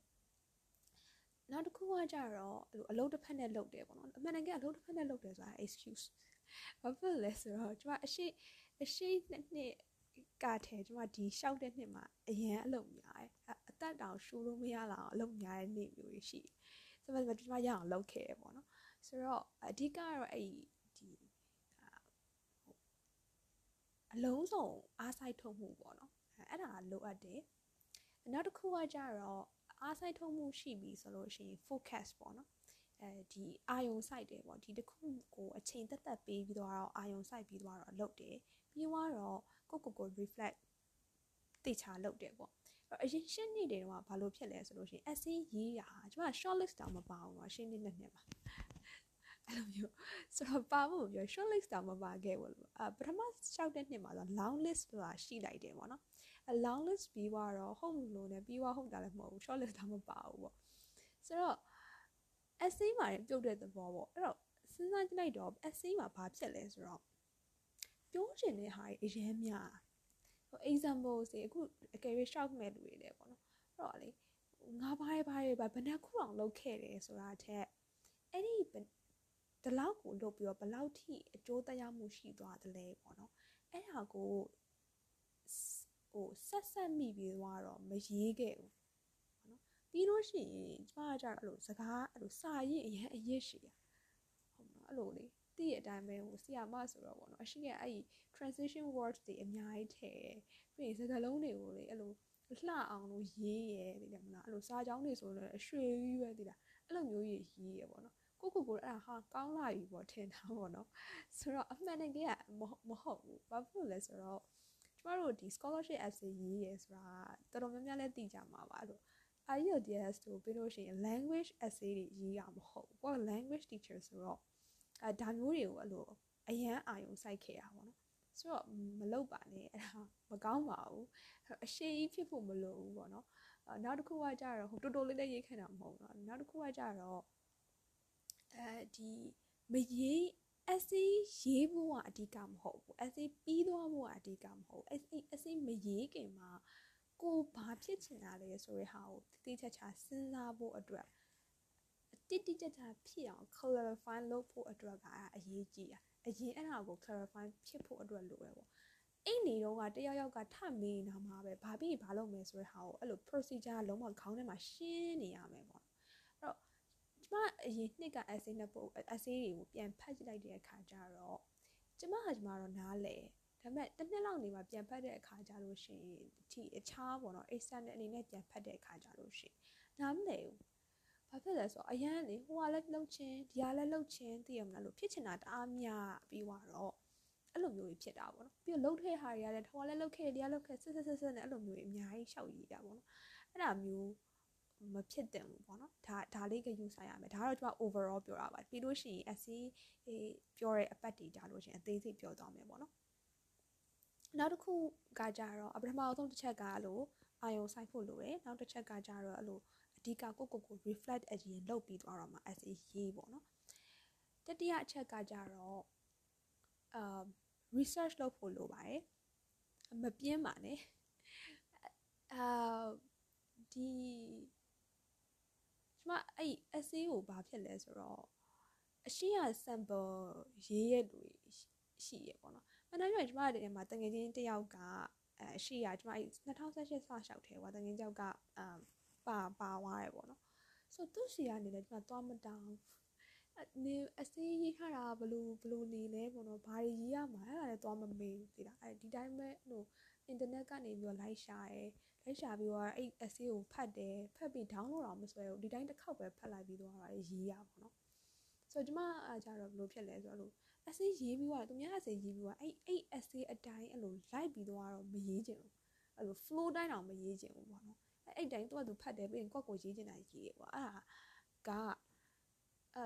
နောက်တစ်ခုကကြတော့အလုပ်တစ်ဖက်နဲ့လုပ်တယ်ပေါ့နော်အမှန်တကယ်အလုပ်တစ်ဖက်နဲ့လုပ်တယ်ဆိုတာ excuse ဘာဖြစ်လဲဆိုတော့ကျမအရှိအရှိနှစ်နှစ်ကထဲကျမဒီရှောက်တဲ့နှစ်မှာအရန်အလုပ်များတယ်အသက်တောင်ရှူလို့မရလာအောင်အလုပ်များတဲ့နေ့မျိုးရှိဆိုတော့ကျမရအောင်လုပ်ခဲ့ရပေါ့နော်ဆိုတော့အဓိကကတော့အဲ့ဒီအလုံးစုံအားစိုက်ထုတ်မှုပေါ့နော် အဲ့ဒါလိုအပ်တယ်နောက်တစ်ခုကကြတော့အားစိုက်ထုတ်မှုရှိပြီဆိုလို့ရှိရင် focus ပေါ့နော်အဲဒီအာယုံစိုက်တယ်ပေါ့ဒီတစ်ခုကိုအချိန်သက်သက်ပေးပြီးတော့အာယုံစိုက်ပြီးတော့လုပ်တယ်ပြီးတော့ကိုကိုကို reflect တေချာလုပ်တယ်ပေါ့အရင်ရှင်းနေတယ်တော့ဘာလို့ဖြစ်လဲဆိုလို့ရှိရင် essay ရေးတာကျမ short list တောင်မပါဘူးတော့ရှင်းနေနှစ်နှစ်ပါအဲ့လိုမျိုးဆိုတော့ပါဖို့ပြော short list တောင်မပါခဲ့ဘူးလို့အပထမလျှောက်တဲ့နှစ်မှာတော့ long list ဆိုတာရှိလိုက်တယ်ပေါ့နော် အ long list ပြီးတော့ဟုတ်လို့နဲ့ပြီးတော့ဟုတ်တာလည်းမဟုတ်ဘူး short list တောင်မပါဘူးပေါ့ဆိုတော့ essay မှာပြုတ်တဲ့သဘောပေါ့အဲ့တော့စဉ်းစားကြည့်လိုက်တော့ essay မှာဘာဖြစ်လဲဆိုတော့ပြောချင်တဲ့ဟာတွေအရင်များဟို example စီအခုအကယ်၍ shock မဲ့လူတွေလည်းပေါ့နော်အဲ့တော့လေငါဘာရဲဘာရဲဘာဘယ်နှခုအောင်လုပ်ခဲ့တယ်ဆိုတာတဲ့အဲ့ဒီဒီလောက်ကိုလုပ်ပြီးတော့ဘယ်လောက်ထိအကျိုးတရားမှုရှိသွားသလဲပေါ့နော်အဲ့ဒါကို ဟိုဆက်ဆက်မိပြီးတော့မရေးခဲ့ဘူးနော်ပြီးလို့ရှိရင်ကျမကကြတော့အဲ့လိုစကားအဲ့လိုစာရေးအရင်အရေးရှိရဟုတ်နော်အဲ့လိုလေသိရတဲ့အတိုင်းပဲဟိုဆီယာမဆိုတော့ပေါ့နော်အရှိကအဲ့ဒီ transition words တွေအများကြီးထည့်တယ်ပြီးရင်စကားလုံးတွေကိုလေအဲ့လိုလှအောင်လို့ရေးရယ်သိတယ်မလားအဲ့လိုစာကြောင်းတွေဆိုတော့အရွှေကြီးပဲသိလားအဲ့လိုမျိုးကြီးရေးရယ်ပေါ့နော်ကိုကိုကိုအဲ့ဒါဟာကောင်းလာပြီပေါ့ထင်တာပေါ့နော်ဆိုတော့အမှန်တကယ်ကမဟုတ်ဘူးဘာဖြစ်လို့လဲဆိုတော့ ကျမတို့ဒီ scholarship essay ရေးရယ်ဆိုတာတော်တော်များများလည်းသိကြမှာပါလို့ IELTS တို့ပြီးလို့ရှိရင် language essay တွေရေးရမဟုတ်ဘူးကိုက language teacher ဆိုတော့အဲဒါမျိုးတွေကိုအဲ့လိုအရန်အာယုံစိုက်ခဲ့တာပေါ့နော်ဆိုတော့မလုပ်ပါနဲ့အဲ့ဒါမကောင်းပါဘူးအရှိကြီးဖြစ်ဖို့မလိုဘူးပေါ့နော်နောက်တစ်ခုကကြတော့ဟိုတိုတိုလေးလေးရေးခဲ့တာမဟုတ်ဘူးเนาะနောက်တစ်ခုကကြတော့အဲဒီမရေး essay ရေးဖို့ကအဓိကမဟုတ်ဘူး essay ပြီးသွားဖို့ကအဓိကမဟုတ်ဘူး essay essay မရေးခင်မှာကိုဘာဖြစ်ချင်တာလဲဆိုတဲ့ဟာကိုတိတိကျကျစဉ်းစားဖို့အတွက်တိတိကျကျဖြစ်အောင် clarify လုပ်ဖို့အတွက်ကအရေးကြီးတာအရင်အဲ့ဒါကို clarify ဖြစ်ဖို့အတွက်လိုတယ်ပေါ့အဲ့နေတော့ကတယောက်ယောက်ကထမေးနေတာမှာပဲဘာပြီးဘာလုပ်မယ်ဆိုတဲ့ဟာကိုအဲ့လို procedure လုံးဝခေါင်းထဲမှာရှင်းနေရမယ်ပေါ့အဲ့တော့ကျ မအရင်နှစ်က essay နဲ့ပို့ essay တွေကိုပြန်ဖတ်ကြည့်လိုက်တဲ့အခါကျတော့ကျမဟာကျမတော့နားလေဒါပေမဲ့တစ်နှစ်လောက်နေမှပြန်ဖတ်တဲ့အခါကျလို့ရှိရင်ဒီအခြားပေါ့နော် external အနေနဲ့ပြန်ဖတ်တဲ့အခါကျလို့ရှိရင်နားမလဲဘူးဘာဖြစ်လဲဆိုတော့အရန်လေဟိုကလည်းလှုပ်ချင်းဒီကလည်းလှုပ်ချင်းသိရမလားလို့ဖြစ်ချင်တာတအားများပြီးတော့အဲ့လိုမျိုးကြီးဖြစ်တာပေါ့နော်ပြီးတော့လှုပ်တဲ့ဟာတွေကလည်းထော်လည်းလှုပ်ခဲ့ဒီကလှုပ်ခဲ့ဆက်ဆက်ဆက်ဆက်နဲ့အဲ့လိုမျိုးကြီးအများကြီးရှောက်ရည်တာပေါ့နော်အဲ့ဒါမျိုး မဖြစ်တင်ဘူးပေါ့နော်ဒါဒါလေးကယူဆိုင်ရမယ်ဒါကတော့ကျွန်မ overall ပြောတာပါပြီးလို့ရှိရင် essay အေးပြောတဲ့အပတ်တွေကြာလို့ရှိရင်အသေးစိတ်ပြောသွားမယ်ပေါ့နော်နောက်တစ်ခုကကြတော့ပထမဆုံးတစ်ချက်ကလို့အာယုံဆိုင်ဖို့လိုတယ်နောက်တစ်ချက်ကကြတော့အဲ့လိုအဓိကကိုကိုကို reflect အရင်လုပ်ပြီးသွားတော့မှ essay ရေးပေါ့နော်တတိယအချက်ကကြတော့အာ research လုပ်ဖို့လိုပါတယ်မပြင်းပါနဲ့အာဒီ ကျွန်မအဲ့ essay ကိုဘာဖြစ်လဲဆိုတော့အရှိရ sample ရေးရတွေရှိရပေါ့နော်မနိုင်ရကျွန်မတဲ့မှာတငယ်ချင်းတယောက်ကအဲအရှိရကျွန်မအဲ့2018စလျှောက်ထဲကွာတငယ်ချင်းကြောက်ကအမ်ပါပါသွားရပေါ့နော်ဆိုသူ့စီကနေလည်းကျွန်မသွားမတောင်းနေအစေးရေးထားတာဘလို့ဘလို့နေလဲပေါ့နော်ဘာတွေရေးရမှာအဲ့ဒါလည်းသွားမမေးဘူးသိလားအဲဒီတိုင်းပဲဟို internet ကနေပြီးတော့ like ရှာရဲ like ရှာပြီးတော့အဲ့ essay ကိုဖတ်တယ်ဖတ်ပြီး download အောင်မဆွဲဘူးဒီတိုင်းတစ်ခေါက်ပဲဖတ်လိုက်ပြီးတော့ရေးရပါတော့ဆိုတော့ကျမအားကြတော့ဘယ်လိုဖြစ်လဲဆိုတော့လို့ essay ရေးပြီးတော့သူများ essay ရေးပြီးတော့အဲ့အဲ့ essay အတိုင်းအဲ့လို like ပြီးတော့မရေးချင်ဘူးအဲ့လို flow တိုင်းတော့မရေးချင်ဘူးပေါ့နော်အဲ့အဲ့တိုင်းသူကသူဖတ်တယ်ပြီးရင်ကိုယ့်ကိုရေးချင်တာရေးတယ်ပေါ့အဲ့ဒါကအဲ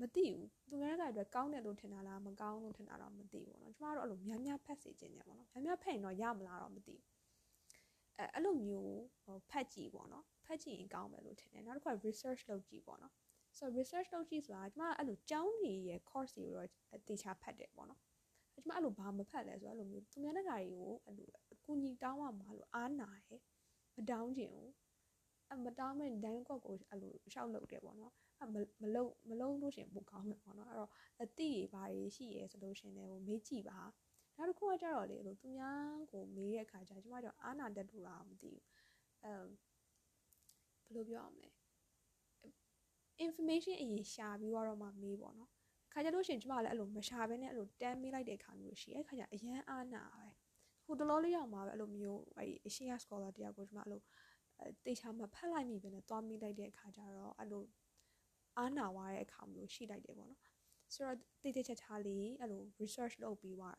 မသိဘူးသူများကအတွက်ကောင်းတယ်လို့ထင်တာလားမကောင်းလို့ထင်တာတော့မသိဘူးပေါ့နော်ကျမတို့အဲ့လိုများများဖတ်စေခြင်းတယ်ပေါ့နော်များများဖတ်ရင်တော့ရမလားတော့မသိဘူးအဲအဲ့လိုမျိုးဖတ်ကြည့်ပေါ့နော်ဖတ်ကြည့်ရင်ကောင်းမယ်လို့ထင်တယ်နောက်တစ်ခါ research လုပ်ကြည့်ပေါ့နော်ဆိုတော့ research လုပ်ကြည့်ဆိုတာကျမအဲ့လိုကျောင်းကြီးရဲ့ course တွေတော့တေချာဖတ်တယ်ပေါ့နော်ကျမအဲ့လိုဘာမဖတ်လဲဆိုတော့အဲ့လိုမျိုးသူများတကာတွေကိုအဲ့လိုအကူကြီးတောင်းမှမလို့အားနာရယ်မတောင်းချင်ဘူးအမတောင်းမဲ့ဒိုင်းကွက်ကိုအဲ့လိုရှောက်လုပ်တယ်ပေါ့နော်မ မလုံးမလုံးလို့ရှင်ပိုကောင်းမယ်ပေါ့နော်အဲ့တော့အတိတွေဘာတွေရှိရဲဆိုလို့ရှင်လည်းဟိုမေးကြည့်ပါနောက်တစ်ခုကကြတော့လေလို့သူများကိုမေးတဲ့အခါကျကျမတို့အာနာတက်တူတာမသိဘူးအဲဘယ်လိုပြောအောင်လဲ information အရင်ရှာပြီးတော့မှမေးပေါ့နော်ခါကြလို့ရှင်ကျမလည်းအဲ့လိုမရှာဘဲနဲ့အဲ့လိုတန်းမေးလိုက်တဲ့အခါမျိုးရှိအဲ့ခါကျအရန်အာနာပဲဟိုတလောလေးရောက်မှာပဲအဲ့လိုမျိုးအဲ့ Asia scholar တရားကိုကျမအဲ့လိုတေချာမဖတ်လိုက်မိပဲနဲ့သွားမိလိုက်တဲ့အခါကျတော့အဲ့လို အားနာသွားတဲ့အခါမျိုးရှိလိုက်တယ်ပေါ့နော်ဆိုတော့တိတိကျကျလေးအဲ့လို research လုပ်ပြီးတော့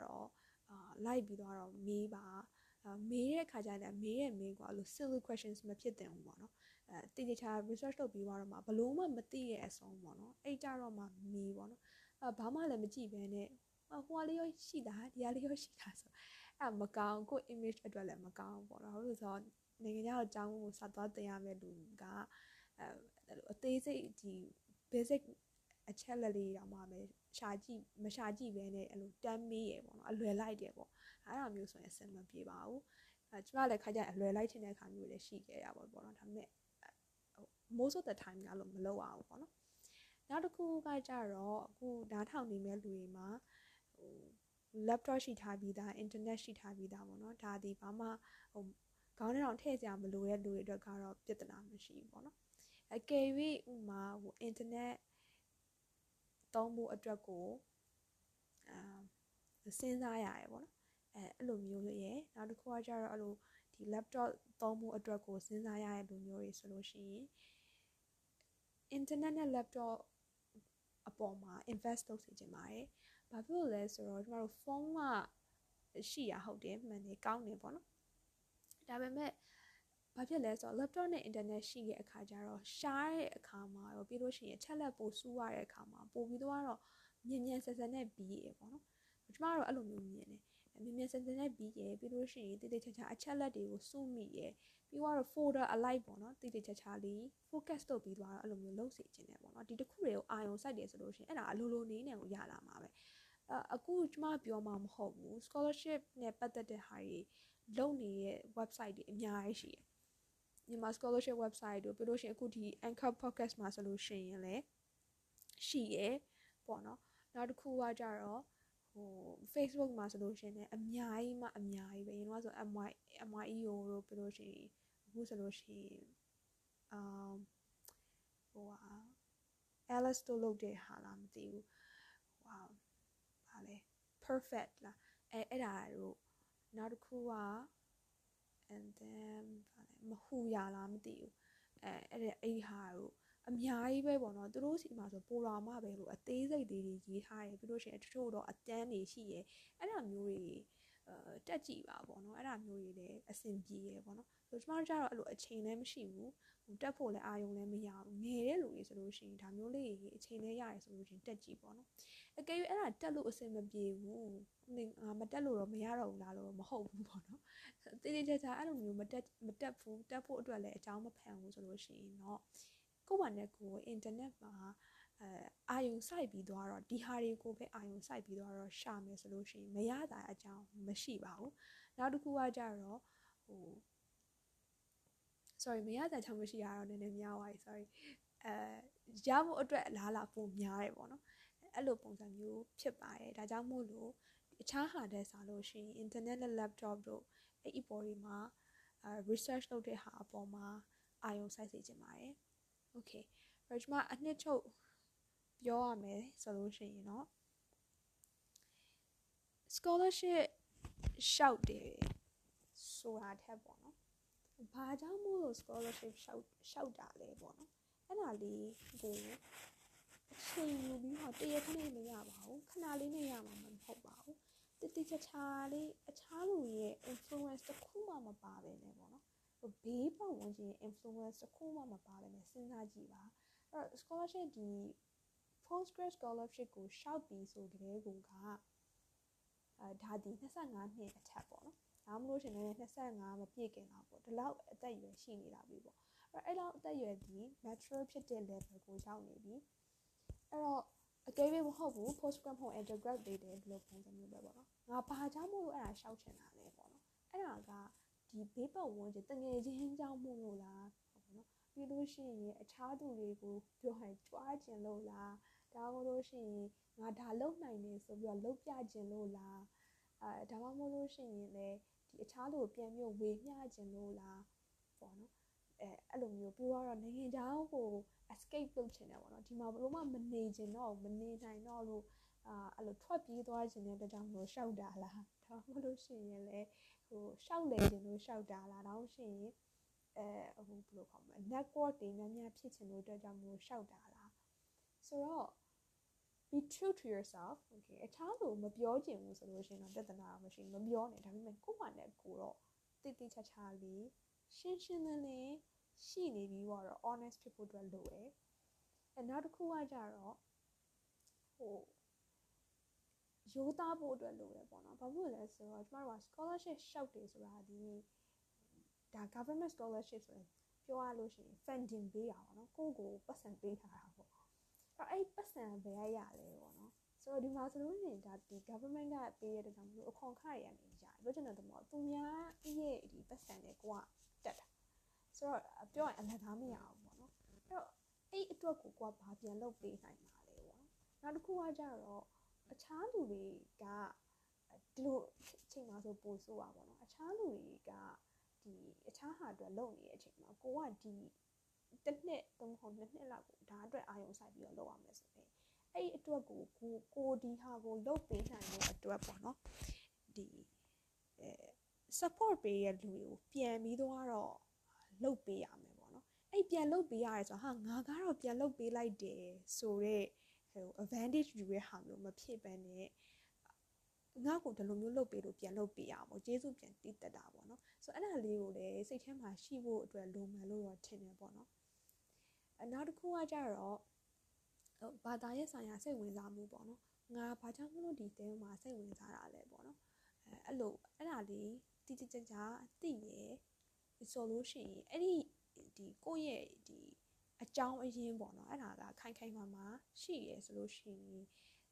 အာလိုက်ပြီးတော့မေးပါမေးတဲ့အခါကျရင်မေးတဲ့မေးကွာအဲ့လို silly questions မဖြစ်တင်ဘူးပေါ့နော်အဲတိတိကျ research လုပ်ပြီးတော့မှဘလို့မှမသိရဲ့အဆုံးပေါ့နော်အဲ့ကြတော့မှမေးပေါ့နော်အဲဘာမှလည်းမကြည့်ဘဲနဲ့ဟိုကလေးရောရှိတာဒီကလေးရောရှိတာဆိုအဲမကောင်းကို image အတွက်လည်းမကောင်းပေါ့နော်ဟုတ်လို့ဆိုတော့နိုင်ငံခြားအကြောင်းကိုစသွားတင်ရမယ့်လူကအဲအသေးစိတ်ဒီ basic အချက်လက်လေးတောင်မှပဲရှာကြည့်မရှာကြည့်ပဲနဲ့အဲ့လိုတမ်းမေးရပေါ့နော်အလွယ်လိုက်တယ်ပေါ့အဲ့ဒါမျိုးဆိုရင်အဆင်မပြေပါဘူးအဲကျမလည်းခါကြအလွယ်လိုက်တဲ့အခါမျိုးလည်းရှိခဲ့ရပါပေါ့နော်ဒါပေမဲ့ most of the time ကလို့မလုပ်အောင်ပေါ့နော်နောက်တစ်ခုကကြတော့အခုဓာတ်ထောင်နေမဲ့လူတွေမှာဟို laptop ရှိထားပြီးသား internet ရှိထားပြီးသားပေါ့နော်ဒါဒီဘာမှဟိုခေါင်းထဲအောင်ထည့်စရာမလိုတဲ့လူတွေအတွက်ကတော့ပြဿနာမရှိဘူးပေါ့နော် အကယ်၍ဥမာဟို internet သုံးဖို့အတွက်ကိုအာစဉ်းစားရတယ်ပေါ့နော်အဲအဲ့လိုမျိုးရဲ့နောက်တစ်ခုကကျတော့အဲ့လိုဒီ laptop သုံးဖို့အတွက်ကိုစဉ်းစားရတဲ့လူမျိုးတွေဆိုလို့ရှိရင် internet နဲ့ laptop အပေါ်မှာ invest လုပ်စေချင်ပါတယ်။ဘာဖြစ်လို့လဲဆိုတော့ကျမတို့ဖုန်းကရှိရဟုတ်တယ်မှန်တယ်ကောင်းတယ်ပေါ့နော်။ဒါပေမဲ့ ဘာဖြစ်လဲဆိုတော့ laptop နဲ့ internet ရှိတဲ့အခါကျတော့ရှားတဲ့အခါမှာရောပြီးလို့ရှိရင်ချက်လက်ပို့စူးရတဲ့အခါမှာပို့ပြီးတော့မြင်မြန်ဆက်ဆက်နဲ့ပြီးရပေါ့နော်။ကျမတို့အဲ့လိုမျိုးမြင်တယ်။မြင်မြန်ဆက်ဆက်နဲ့ပြီးရပြီးလို့ရှိရင်တိတိကျကျအချက်လက်တွေကိုစုမိရပြီးတော့ folder alike ပေါ့နော်တိတိကျကျလေး focus လုပ်ပြီးသွားတော့အဲ့လိုမျိုးလုပ်စေခြင်းတယ်ပေါ့နော်ဒီတစ်ခုတွေကိုအာရုံစိုက်တယ်ဆိုလို့ရှိရင်အဲ့ဒါအလိုလိုနေနေကိုရလာမှာပဲအခုကျမပြောမှာမဟုတ်ဘူး scholarship နဲ့ပတ်သက်တဲ့ဟာတွေလုပ်နေတဲ့ website တွေအများကြီးရှိတယ် မြန်မာ scholarship website တို့ပြီးလို့ရှိရင်အခုဒီ Anchor podcast မှာဆိုလို့ရှိရင်လည်းရှိရယ်ပေါ့နော်နောက်တစ်ခုကကြတော့ဟို Facebook မှာဆိုလို့ရှိရင်လည်းအများကြီးမှအများကြီးပဲရင်တော့ဆို MY MYEO တို့ပြီးလို့ရှိရင်အခုဆိုလို့ရှိရင်အမ်ဟိုဟာ Alice တို့လုပ်တဲ့ဟာလားမသိဘူးဟိုဟာဗာလဲ perfect လားအဲအဲ့ဒါတို့နောက်တစ်ခုက and then ဗာလဲ မဟူရလားမသိဘူးအဲအဲ့ဒါအဲ့ဟာတို့အများကြီးပဲပေါ့နော်သူတို့စီမှာဆိုပိုလာမှပဲလို့အသေးစိတ်လေးတွေရေးထားတယ်ပြီးလို့ရှိရင်တချို့တော့အတန်းတွေရှိရယ်အဲ့ဒါမျိုးတွေအဲတက်ကြည့်ပါပေါ့နော်အဲ့ဒါမျိုးတွေလည်းအဆင်ပြေရယ်ပေါ့နော်ဆိုကျမတို့ကျတော့အဲ့လိုအချိန်လည်းမရှိဘူးဟို တက်ဖို့လည်းအာရုံလည်းမရဘူးငယ်တဲ့လူတွေဆိုလို့ရှိရင်ဒါမျိုးလေးအချိန်လည်းရတယ်ဆိုလို့ရှိရင်တက်ကြည့်ပေါ့နော်အကယ်၍အဲ့ဒါတက်လို့အဆင်မပြေဘူးငါမတက်လို့တော့မရတော့ဘူးလားလို့မဟုတ်ဘူးပေါ့နော်တေးသေးချာချာအဲ့လိုမျိုးမတက်မတက်ဘူးတက်ဖို့အတွက်လည်းအကြောင်းမဖန်ဘူးဆိုလို့ရှိရင်တော့ကိုယ့်ဘာနဲ့ကိုယ်အင်တာနက်မှာအဲအာယုံစိုက်ပြီးသွားတော့ဒီဟာတွေကိုပဲအာယုံစိုက်ပြီးသွားတော့ရှာမယ်ဆိုလို့ရှိရင်မရတာအကြောင်းမရှိပါဘူးနောက်တစ်ခုကကြတော့ဟို sorry မရတဲ့ချောင်းမရှိရတော့နည်းနည်းများသွားပြီ sorry အဲရဖို့အတွက်အလားအလာပုံများတယ်ပေါ့နော်အဲ့လိုပုံစံမျိုးဖြစ်ပါတယ်ဒါကြောင့်မို့လို့အခြားဟာတဲ့စားလို့ရှိရင် internet နဲ့ laptop တို့အဲ့ဒီပေါ်ဒီမှာအဲ research လုပ်တဲ့ဟာအပေါ်မှာအာရုံစိုက်စေချင်ပါတယ် okay အဲ့ဒီမှာအနှစ်ချုပ်ပြောရမယ်ဆိုလို့ရှိရင်တော့ scholarship ရှောက်တယ်ဆိုတာထက်ပေါ့နော် ဘာကြောင့်မို့လို့ scholarship ရှောက်ရှောက်တာလဲပေါ့နော်အဲ့ဒါလေးကိုအချိန်ယူပြီးတော့တရခနဲ့မရပါဘူးခဏလေးနဲ့ရမှာမဟုတ်ပါဘူးတတိချာချာလေးအခြားလူရဲ့ influence တစ်ခုမှမပါပဲနဲ့ပေါ့နော်ဘေးပတ်ဝန်းကျင် influence တစ်ခုမှမပါပဲနဲ့စဉ်းစားကြည့်ပါအဲ့တော့ scholarship ဒီ postgrad scholarship ကိုရှောက်ပြီးဆိုကြတဲ့ကူကအဲ ဒါဒီ25နှစ်အထက်ပေါ့နော်ဒါမှမဟုတ်ရှင်လည်း25မပြည့်ခင်တော့ပေါ့ဒီလောက်အသက်အရွယ်ရှိနေတာပြီပေါ့အဲ့တော့အဲ့လောက်အသက်အရွယ်ဒီ mature ဖြစ်တဲ့ level ကိုရောက်နေပြီအဲ့တော့အကယ်၍မဟုတ်ဘူး postgrad ဟုတ် undergrad တွေတဲ့ဒီလိုပုံစံမျိုးပဲပေါ့နော်ငါဘာကြောင့်မို့လို့အဲ့ဒါရှောက်ချင်တာလဲပေါ့နော်အဲ့ဒါကဒီဘေးပတ်ဝန်းကျင်တငယ်ချင်းကြောင့်မို့လို့လားပေါ့နော်ပြီးလို့ရှိရင်အခြားသူတွေကိုပြောရင်ကြွားကျင်လို့လားဒါမှမဟုတ်လို့ရှိရင်ငါဒါလုံနိုင်နေဆိုပြီးတော့လုံပြကျင်လို့လား အဲဒါမှမဟုတ်လို့ရှိရင်လည်းဒီအခြားလူကိုပြန်ပြီးဝေမျှကျင်လို့လားပေါ့နော်အဲအဲ့လိုမျိုးပြီးတော့နိုင်ငံခြားကို escape လုပ်ချင်တယ်ပေါ့နော်ဒီမှာဘလို့မှမနေချင်တော့မနေနိုင်တော့လို့အာအဲ့လိုထွက်ပြေးသွားခြင်းတဲ့အတွက်ကြောင့်မလို့ရှောက်တာလားဒါမှမဟုတ်လို့ရှိရင်လည်းဟိုရှောက်လေခြင်းလို့ရှောက်တာလားဒါမှရှိရင်အဲဟိုဘယ်လိုခေါ်မလဲ network တွေများများဖြစ်ခြင်းလို့အတွက်ကြောင့်မလို့ရှောက်တာလားဆိုတော့ be true to yourself okay အခြားလူမပြောချင်ဘူးဆိုလို့ရှိရင်တော့ပြဿနာတော့မရှိမပြောနဲ့ဒါပေမဲ့ကိုယ့်ဟာနဲ့ကိုတော့တိတိကျကျလေးရှင်းရှင်းလင်းလင်းရှိနေပြီးတော့ honest ဖြစ်ဖို့အတွက်လိုတယ်အဲနောက်တစ်ခုကကြတော့ဟိုရိုးသားဖို့အတွက်လိုတယ်ပေါ့နော်ဘာဖြစ်လို့လဲဆိုတော့ကျမတို့က scholarship ရှောက်တယ်ဆိုတာဒီဒါ government scholarship ဆိုရင်ပြောရလို့ရှိရင် funding ပေးတာပေါ့နော်ကိုယ့်ကိုပတ်စံပေးထားတာပေါ့ အဲ့အဲ့ပတ်စံဘယ်ရရလဲပေါ့နော်ဆိုတော့ဒီမှာဆိုလို့ရှိရင်ဒါဒီ government ကပေးရတဲ့ကြောင့်မလို့အခွန်ခရရနေကြတယ်ပြောချင်တဲ့သဘောသူများရဲ့ဒီပတ်စံနဲ့ကိုကတက်တာဆိုတော့ပြောရင်အလကားမရအောင်ပေါ့နော်အဲ့တော့အဲ့အတွက်ကိုကိုကဘာပြန်လုပ်ပေးနိုင်မှာလဲပေါ့နော်နောက်တစ်ခုကကြတော့အခြားလူတွေကဒီလိုအချိန်မှာဆိုပို့ဆိုးပါပေါ့နော်အခြားလူတွေကဒီအခြားဟာအတွက်လုပ်နေတဲ့အချိန်မှာကိုကဒီ တစ်နှစ်သုံးခုနှစ်နှစ်လောက်ကိုဒါအတွက်အာရုံစိုက်ပြီးတော့လုပ်ရမယ်ဆိုရင်အဲ့ဒီအတွက်ကိုကိုကိုဒီဟာကိုလုပ်ပေးနိုင်တဲ့အတွက်ပေါ့နော်ဒီအဲ support ပေးရလူတွေကိုပြန်ပြီးတော့လုပ်ပေးရမယ်ပေါ့နော်အဲ့ပြန်လုပ်ပေးရတယ်ဆိုတော့ဟာငါကတော့ပြန်လုပ်ပေးလိုက်တယ်ဆိုတော့ဟို advantage ယူရဟာမျိုးမဖြစ်ဘဲနဲ့ငါ့ကိုဒီလိုမျိုးလုပ်ပေးလို့ပြန်လုပ်ပေးရအောင်ကျေးဇူးပြန်တည်တက်တာပေါ့နော်ဆိုတော့အဲ့ဒါလေးကိုလည်းစိတ်ထဲမှာရှိဖို့အတွက်လိုမယ်လို့တော့ထင်တယ်ပေါ့နော် အနောက်တစ်ခုကကြတော့ဘာသာရေးဆိုင်ရာစိတ်ဝင်စားမှုပေါ့နော်ငါဘာကြောင့်မလို့ဒီတဲမှာစိတ်ဝင်စားတာလဲပေါ့နော်အဲအဲ့လိုအဲ့ဒါလေးတိတိကျကျသိရဆိုလို့ရှိရင်အဲ့ဒီဒီကိုယ့်ရဲ့ဒီအကြောင်းအရင်းပေါ့နော်အဲ့ဒါကခိုင်ခိုင်မာမာရှိရဆိုလို့ရှိရင်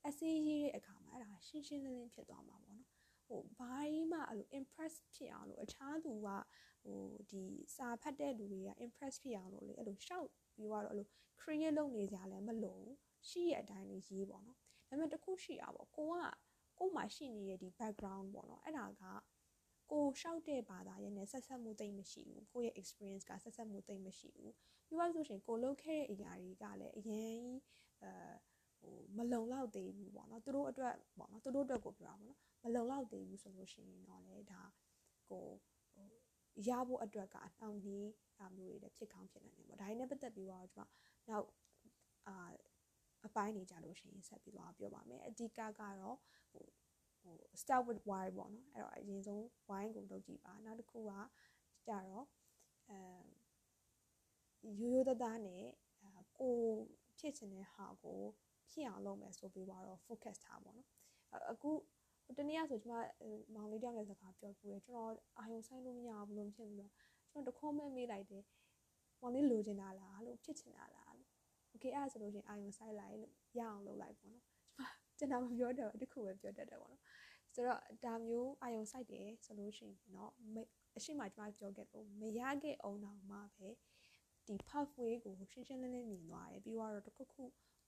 အစေးရေးတဲ့အခါမှာအဲ့ဒါရှင်းရှင်းလင်းလင်းဖြစ်သွားမှာပေါ့နော်ဟိုဘာကြီးမှအဲ့လို impress ဖြစ်အောင်လို့အခြားသူကဟိုဒီစာဖတ်တဲ့လူတွေက impress ဖြစ်အောင်လို့လေအဲ့လိုရှောက် ပြီးတော့အဲ့လို create လုပ်နေကြလည်းမလို့ရှိရအတိုင်းလေးရေးပေါ့နော်ဒါပေမဲ့တခုရှိရပါကိုကကို့မှာရှိနေတဲ့ဒီ background ပေါ့နော်အဲ့ဒါကကိုရှောက်တဲ့ဘာသာရဲ့နဲ့ဆက်ဆက်မှုတိတ်မရှိဘူးကိုရဲ့ experience ကဆက်ဆက်မှုတိတ်မရှိဘူးပြီးတော့ဆိုရှင်ကိုလုပ်ခဲ့တဲ့အရာတွေကလည်းအရင်အဲဟိုမလုံလောက်သေးဘူးပေါ့နော်သူတို့အတွက်ပေါ့နော်သူတို့အတွက်ကိုပြောတာပေါ့နော်မလုံလောက်သေးဘူးဆိုလို့ရှိရင်တော့လေဒါကိုဟို ရဖို့အတွက်ကအနှောင့်နှေးတာမျိုးတွေလည်းဖြစ်ကောင်းဖြစ်နိုင်တယ်ပေါ့ဒါနဲ့ပတ်သက်ပြီးတော့ကျွန်မနောက်အာအပိုင်းနေကြလို့ရှိရင်ဆက်ပြီးတော့ပြောပါမယ်အဓိကကတော့ဟိုဟို start with why ပေါ့နော်အဲ့တော့အရင်ဆုံး why ကိုလုပ်ကြည့်ပါနောက်တစ်ခုကကြတော့အဲရိုးရိုးသားသားနဲ့ကိုဖြစ်ချင်တဲ့ဟာကိုဖြစ်အောင်လုပ်မယ်ဆိုပြီးတော့ focus ထားပါတော့အခု တနေ့ကဆိုကျွန်မမောင်လေးတယောက်နဲ့စကားပြောပြတယ်ကျွန်တော်အာယုံဆိုင်လို့မရဘူးလို့ဖြစ်ပြီးတော့ကျွန်တော်တခေါက်မဲ့မေးလိုက်တယ်မောင်လေးလိုချင်တာလားလို့ဖြစ်ချင်တာလားလို့ okay အဲ့ဒါဆိုလို့ရှိရင်အာယုံဆိုင်လိုက်လို့ရအောင်လုပ်လိုက်ပေါ့နော်ကျွန်တော်မပြောတော့တခုပဲပြောတတ်တယ်ပေါ့နော်ဆိုတော့ဒါမျိုးအာယုံဆိုင်တယ်ဆိုလို့ရှိရင်เนาะအရှိမကျွန်မပြောခဲ့လို့မရခဲ့အောင်တော့မှပဲဒီ pathway ကိုရှင်းရှင်းလင်းလင်းမြင်သွားတယ်ပြီးတော့တခုခု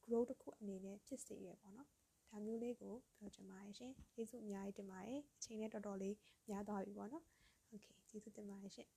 grow တစ်ခုအနေနဲ့ဖြစ်စေရပေါ့နော် ဒါမျိုးလေးကိုပြောချင်ပါတယ်ရှင်ကျေးဇူးအများကြီးတင်ပါတယ်အချိန်နဲ့တော်တော်လေးများသွားပြီပေါ့နော်โอเคကျေးဇူးတင်ပါတယ်ရှင်